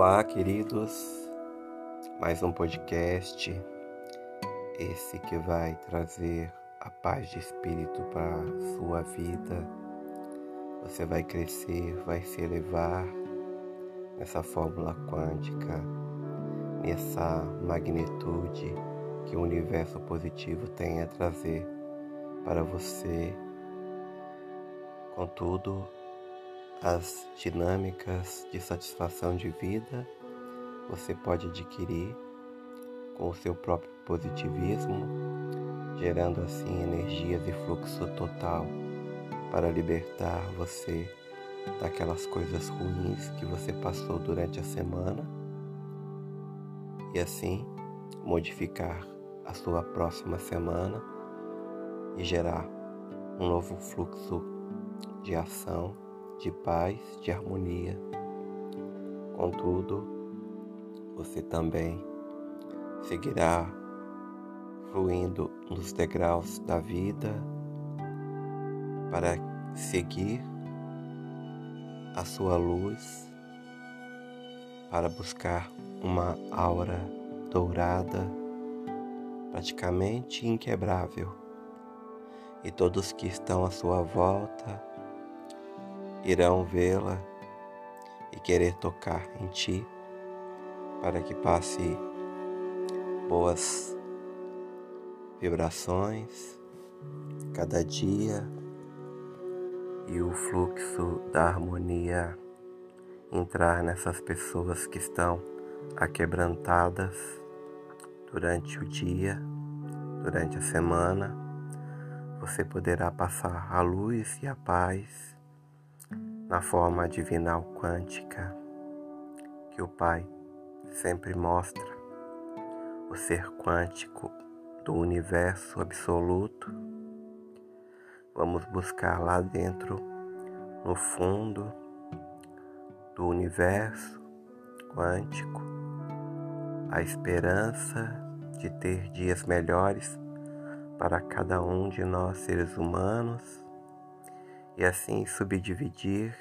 Olá, queridos. Mais um podcast. Esse que vai trazer a paz de espírito para sua vida. Você vai crescer, vai se elevar nessa fórmula quântica, nessa magnitude que o universo positivo tem a trazer para você. Contudo, as dinâmicas de satisfação de vida você pode adquirir com o seu próprio positivismo, gerando assim energias e fluxo total para libertar você daquelas coisas ruins que você passou durante a semana e assim modificar a sua próxima semana e gerar um novo fluxo de ação de paz, de harmonia. Contudo, você também seguirá fluindo nos degraus da vida para seguir a sua luz, para buscar uma aura dourada, praticamente inquebrável. E todos que estão à sua volta irão vê-la e querer tocar em ti para que passe boas vibrações cada dia e o fluxo da harmonia entrar nessas pessoas que estão aquebrantadas durante o dia, durante a semana. Você poderá passar a luz e a paz na forma divinal quântica que o Pai sempre mostra, o ser quântico do universo absoluto. Vamos buscar lá dentro, no fundo do universo quântico, a esperança de ter dias melhores para cada um de nós seres humanos e assim subdividir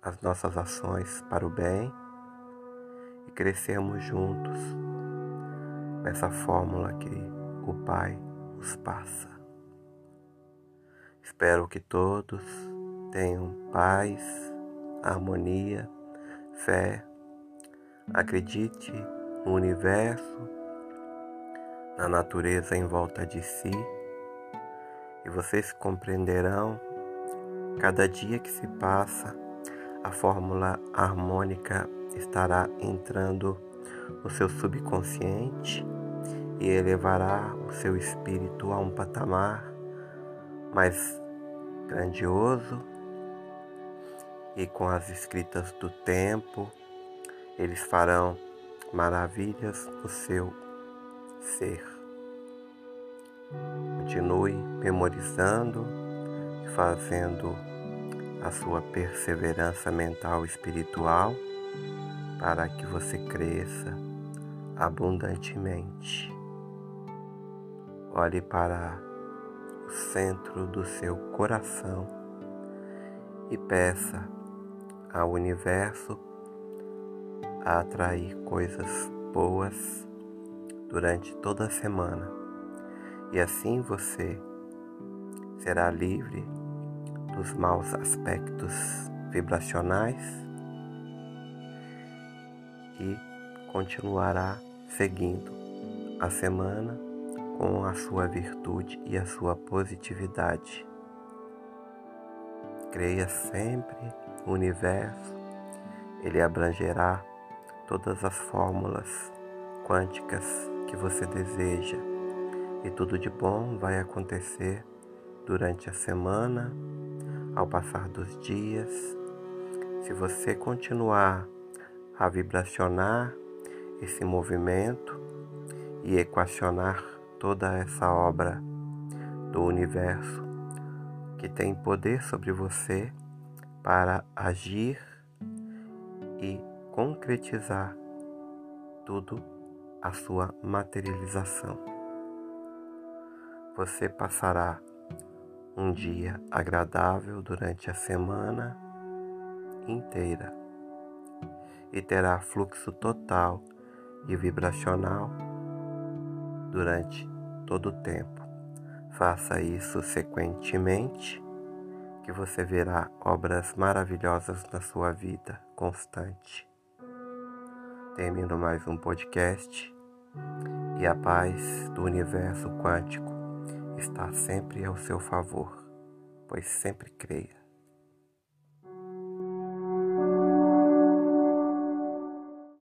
as nossas ações para o bem e crescermos juntos nessa fórmula que o Pai nos passa. Espero que todos tenham paz, harmonia, fé, acredite no universo, na natureza em volta de si e vocês compreenderão Cada dia que se passa, a fórmula harmônica estará entrando no seu subconsciente e elevará o seu espírito a um patamar mais grandioso e com as escritas do tempo eles farão maravilhas no seu ser. Continue memorizando fazendo a sua perseverança mental e espiritual para que você cresça abundantemente. Olhe para o centro do seu coração e peça ao universo a atrair coisas boas durante toda a semana. E assim você será livre dos maus aspectos vibracionais e continuará seguindo a semana com a sua virtude e a sua positividade. Creia sempre no universo, ele abrangerá todas as fórmulas quânticas que você deseja e tudo de bom vai acontecer durante a semana ao passar dos dias, se você continuar a vibracionar esse movimento e equacionar toda essa obra do universo que tem poder sobre você para agir e concretizar tudo a sua materialização. Você passará um dia agradável durante a semana inteira. e terá fluxo total e vibracional durante todo o tempo. Faça isso sequentemente, que você verá obras maravilhosas na sua vida constante. Termino mais um podcast e a paz do universo quântico está sempre ao seu favor, pois sempre creia.